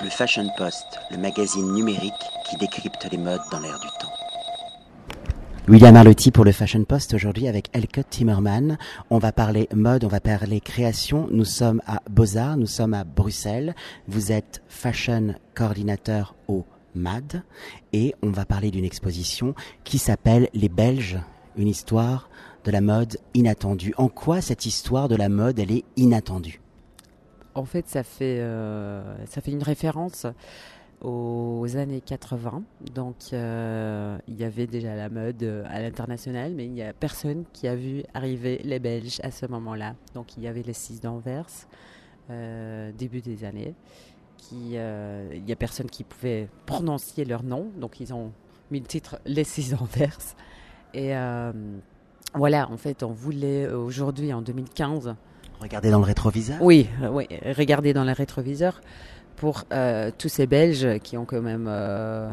Le Fashion Post, le magazine numérique qui décrypte les modes dans l'air du temps. William Arlotti pour le Fashion Post aujourd'hui avec Elke Timmerman. On va parler mode, on va parler création. Nous sommes à Beaux-Arts, nous sommes à Bruxelles. Vous êtes fashion coordinateur au MAD et on va parler d'une exposition qui s'appelle Les Belges, une histoire de la mode inattendue. En quoi cette histoire de la mode, elle est inattendue? En fait, ça fait, euh, ça fait une référence aux années 80. Donc, euh, il y avait déjà la mode euh, à l'international, mais il n'y a personne qui a vu arriver les Belges à ce moment-là. Donc, il y avait les six d'Anvers, début des années. Il n'y a personne qui pouvait prononcer leur nom. Donc, ils ont mis le titre Les six d'Anvers. Et voilà, en fait, on voulait aujourd'hui, en 2015, Regardez dans le rétroviseur? Oui, euh, oui, regardez dans le rétroviseur pour euh, tous ces Belges qui ont quand même, euh,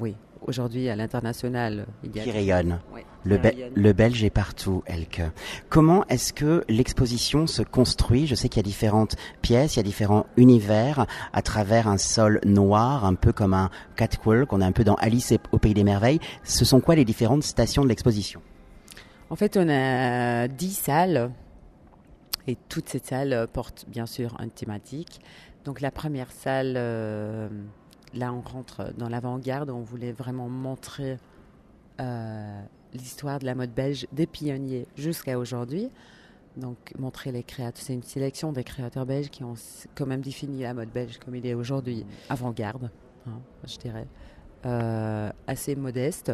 oui, aujourd'hui à l'international. Qui rayonnent. le, le, Belge est partout, Elke. Comment est-ce que l'exposition se construit? Je sais qu'il y a différentes pièces, il y a différents univers à travers un sol noir, un peu comme un catwalk. On est un peu dans Alice au Pays des Merveilles. Ce sont quoi les différentes stations de l'exposition? En fait, on a dix salles et toute cette salle euh, porte bien sûr une thématique. Donc la première salle, euh, là on rentre dans l'avant-garde, on voulait vraiment montrer euh, l'histoire de la mode belge des pionniers jusqu'à aujourd'hui. Donc montrer les créateurs, c'est une sélection des créateurs belges qui ont quand même défini la mode belge comme il est aujourd'hui, avant-garde, hein, je dirais, assez modeste,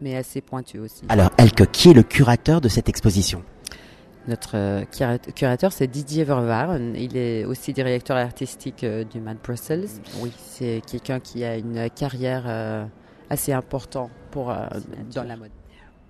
mais assez pointu aussi. Alors Elke, qui est le curateur de cette exposition? Notre euh, curateur, c'est Didier Vervaar. Il est aussi directeur artistique euh, du Mad Brussels. Oui, c'est quelqu'un qui a une carrière euh, assez importante pour, dans la mode.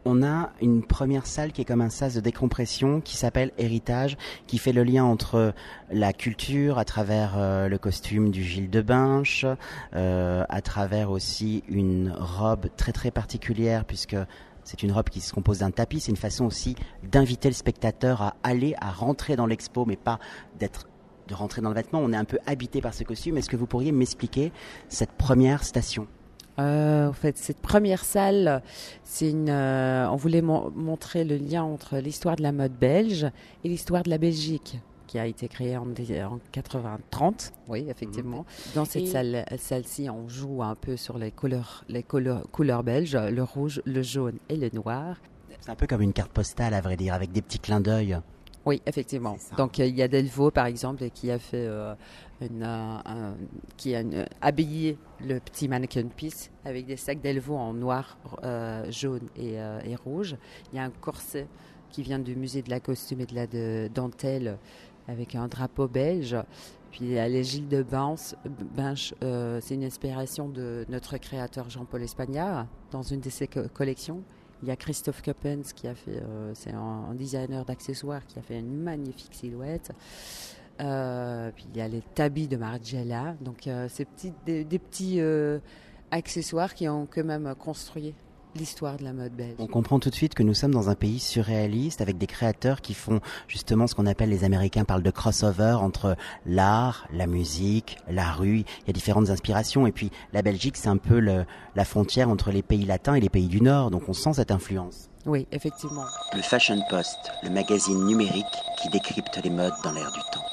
On a une première salle qui est comme un sas de décompression qui s'appelle Héritage, qui fait le lien entre la culture à travers le costume du Gilles de Binche, à travers aussi une robe très très particulière puisque c'est une robe qui se compose d'un tapis. C'est une façon aussi d'inviter le spectateur à aller, à rentrer dans l'expo, mais pas d'être de rentrer dans le vêtement. On est un peu habité par ce costume. Est-ce que vous pourriez m'expliquer cette première station? Euh, en fait, cette première salle, c'est une. Euh, on voulait montrer le lien entre l'histoire de la mode belge et l'histoire de la Belgique qui a été créée en, en 80-30, oui, effectivement. Mhm. Dans cette salle, celle-ci, on joue un peu sur les couleurs, les couleurs, couleurs belges, le rouge, le jaune et le noir. C'est un peu comme une carte postale, à vrai dire, avec des petits clins d'œil. Oui, effectivement. Donc il y a Delvaux, par exemple, qui a fait euh, une, qui a habillé le petit mannequin piece avec des sacs Delvaux en noir, euh, jaune et, euh, et, rouge. Il y a un corset qui vient du musée de la costume et de la de, dentelle avec un drapeau belge. Puis les Gilles de Binche, euh, c'est une inspiration de notre créateur Jean-Paul Espagnard dans une de ses collections. Il y a Christophe Coppens qui a fait, euh, c'est un, designer d'accessoires qui a fait une magnifique silhouette. Euh, puis il y a les tabis de Margiela. Donc ces petits, des, des petits accessoires qui ont quand même construit l'histoire de la mode belge. On comprend tout de suite que nous sommes dans un pays surréaliste avec des créateurs qui font justement ce qu'on appelle les Américains parlent de crossover entre l'art, la musique, la rue. Il y a différentes inspirations et puis la Belgique c'est un peu le, la frontière entre les pays latins et les pays du Nord, donc on sent cette influence. Oui, effectivement. Le Fashion Post, le magazine numérique qui décrypte les modes dans l'air du temps.